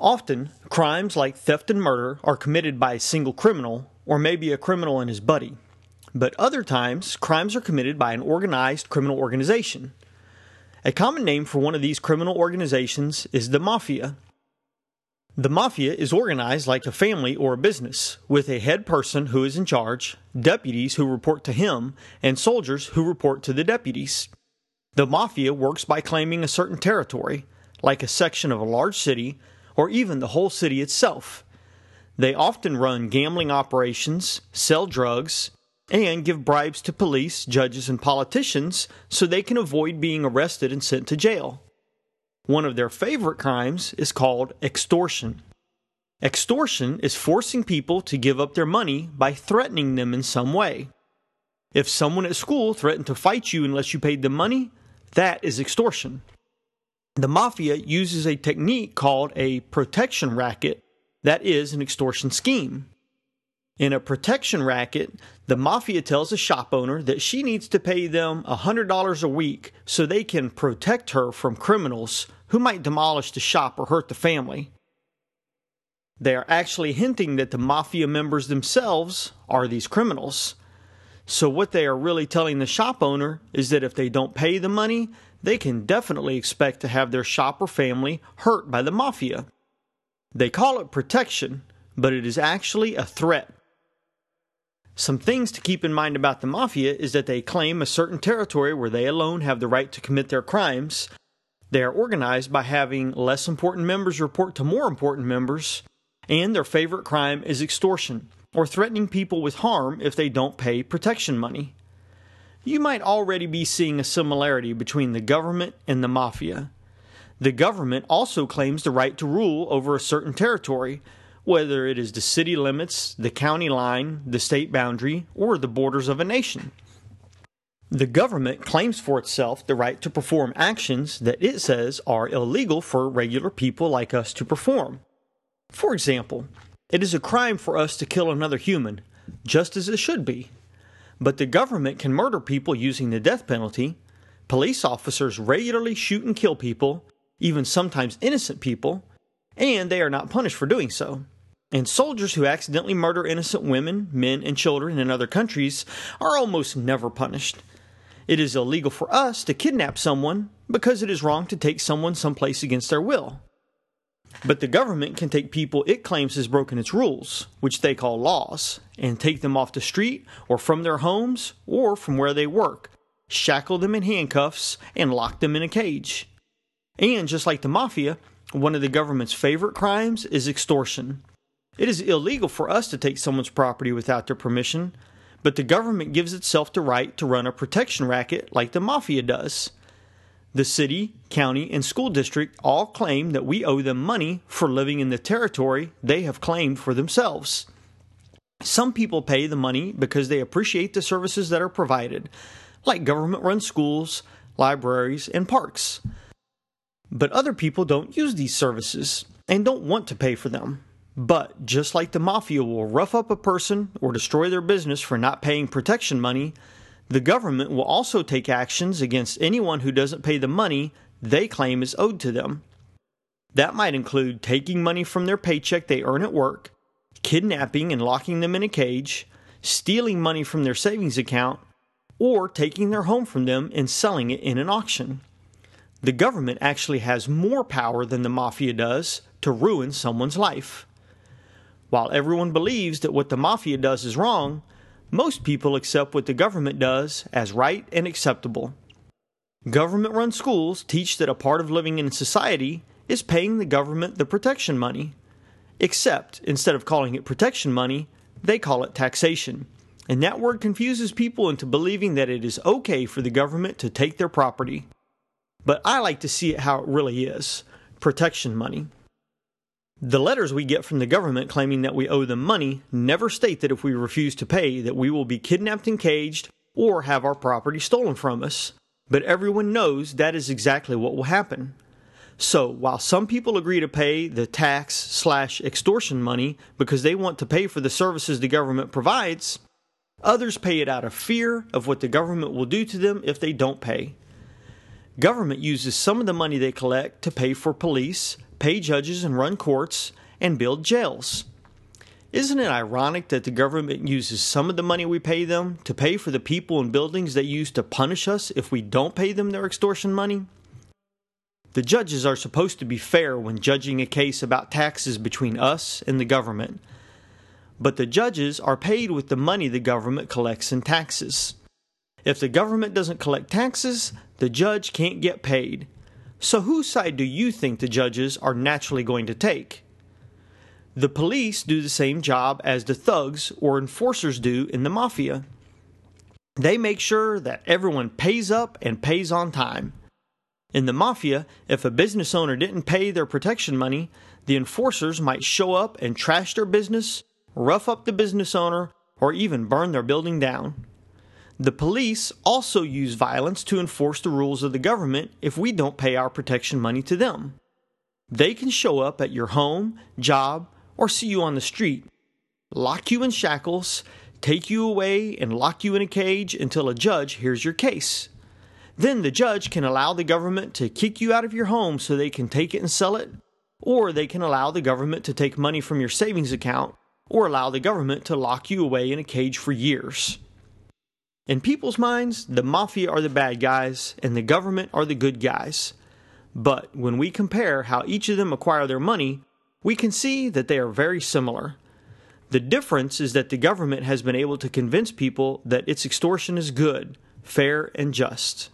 Often, crimes like theft and murder are committed by a single criminal, or maybe a criminal and his buddy. But other times, crimes are committed by an organized criminal organization. A common name for one of these criminal organizations is the mafia. The mafia is organized like a family or a business, with a head person who is in charge, deputies who report to him, and soldiers who report to the deputies. The mafia works by claiming a certain territory, like a section of a large city, or even the whole city itself. They often run gambling operations, sell drugs, and give bribes to police, judges, and politicians so they can avoid being arrested and sent to jail. One of their favorite crimes is called extortion. Extortion is forcing people to give up their money by threatening them in some way. If someone at school threatened to fight you unless you paid them money, that is extortion. The mafia uses a technique called a protection racket that is an extortion scheme. In a protection racket, the mafia tells a shop owner that she needs to pay them $100 a week so they can protect her from criminals who might demolish the shop or hurt the family. They are actually hinting that the mafia members themselves are these criminals. So, what they are really telling the shop owner is that if they don't pay the money, they can definitely expect to have their shop or family hurt by the mafia. They call it protection, but it is actually a threat. Some things to keep in mind about the mafia is that they claim a certain territory where they alone have the right to commit their crimes. They are organized by having less important members report to more important members, and their favorite crime is extortion, or threatening people with harm if they don't pay protection money. You might already be seeing a similarity between the government and the mafia. The government also claims the right to rule over a certain territory, whether it is the city limits, the county line, the state boundary, or the borders of a nation. The government claims for itself the right to perform actions that it says are illegal for regular people like us to perform. For example, it is a crime for us to kill another human, just as it should be. But the government can murder people using the death penalty. Police officers regularly shoot and kill people, even sometimes innocent people, and they are not punished for doing so. And soldiers who accidentally murder innocent women, men, and children in other countries are almost never punished. It is illegal for us to kidnap someone because it is wrong to take someone someplace against their will. But the government can take people it claims has broken its rules, which they call laws, and take them off the street or from their homes or from where they work, shackle them in handcuffs, and lock them in a cage. And just like the mafia, one of the government's favorite crimes is extortion. It is illegal for us to take someone's property without their permission, but the government gives itself the right to run a protection racket like the mafia does. The city, county, and school district all claim that we owe them money for living in the territory they have claimed for themselves. Some people pay the money because they appreciate the services that are provided, like government run schools, libraries, and parks. But other people don't use these services and don't want to pay for them. But just like the mafia will rough up a person or destroy their business for not paying protection money, the government will also take actions against anyone who doesn't pay the money they claim is owed to them. That might include taking money from their paycheck they earn at work, kidnapping and locking them in a cage, stealing money from their savings account, or taking their home from them and selling it in an auction. The government actually has more power than the mafia does to ruin someone's life. While everyone believes that what the mafia does is wrong, most people accept what the government does as right and acceptable. Government run schools teach that a part of living in society is paying the government the protection money. Except, instead of calling it protection money, they call it taxation. And that word confuses people into believing that it is okay for the government to take their property. But I like to see it how it really is protection money. The letters we get from the government claiming that we owe them money never state that if we refuse to pay that we will be kidnapped and caged or have our property stolen from us. But everyone knows that is exactly what will happen. So, while some people agree to pay the tax slash extortion money because they want to pay for the services the government provides, others pay it out of fear of what the government will do to them if they don't pay. Government uses some of the money they collect to pay for police, pay judges and run courts, and build jails. Isn't it ironic that the government uses some of the money we pay them to pay for the people and buildings they use to punish us if we don't pay them their extortion money? The judges are supposed to be fair when judging a case about taxes between us and the government. But the judges are paid with the money the government collects in taxes. If the government doesn't collect taxes, the judge can't get paid. So, whose side do you think the judges are naturally going to take? The police do the same job as the thugs or enforcers do in the mafia. They make sure that everyone pays up and pays on time. In the mafia, if a business owner didn't pay their protection money, the enforcers might show up and trash their business, rough up the business owner, or even burn their building down. The police also use violence to enforce the rules of the government if we don't pay our protection money to them. They can show up at your home, job, or see you on the street, lock you in shackles, take you away, and lock you in a cage until a judge hears your case. Then the judge can allow the government to kick you out of your home so they can take it and sell it, or they can allow the government to take money from your savings account, or allow the government to lock you away in a cage for years. In people's minds, the mafia are the bad guys and the government are the good guys. But when we compare how each of them acquire their money, we can see that they are very similar. The difference is that the government has been able to convince people that its extortion is good, fair, and just.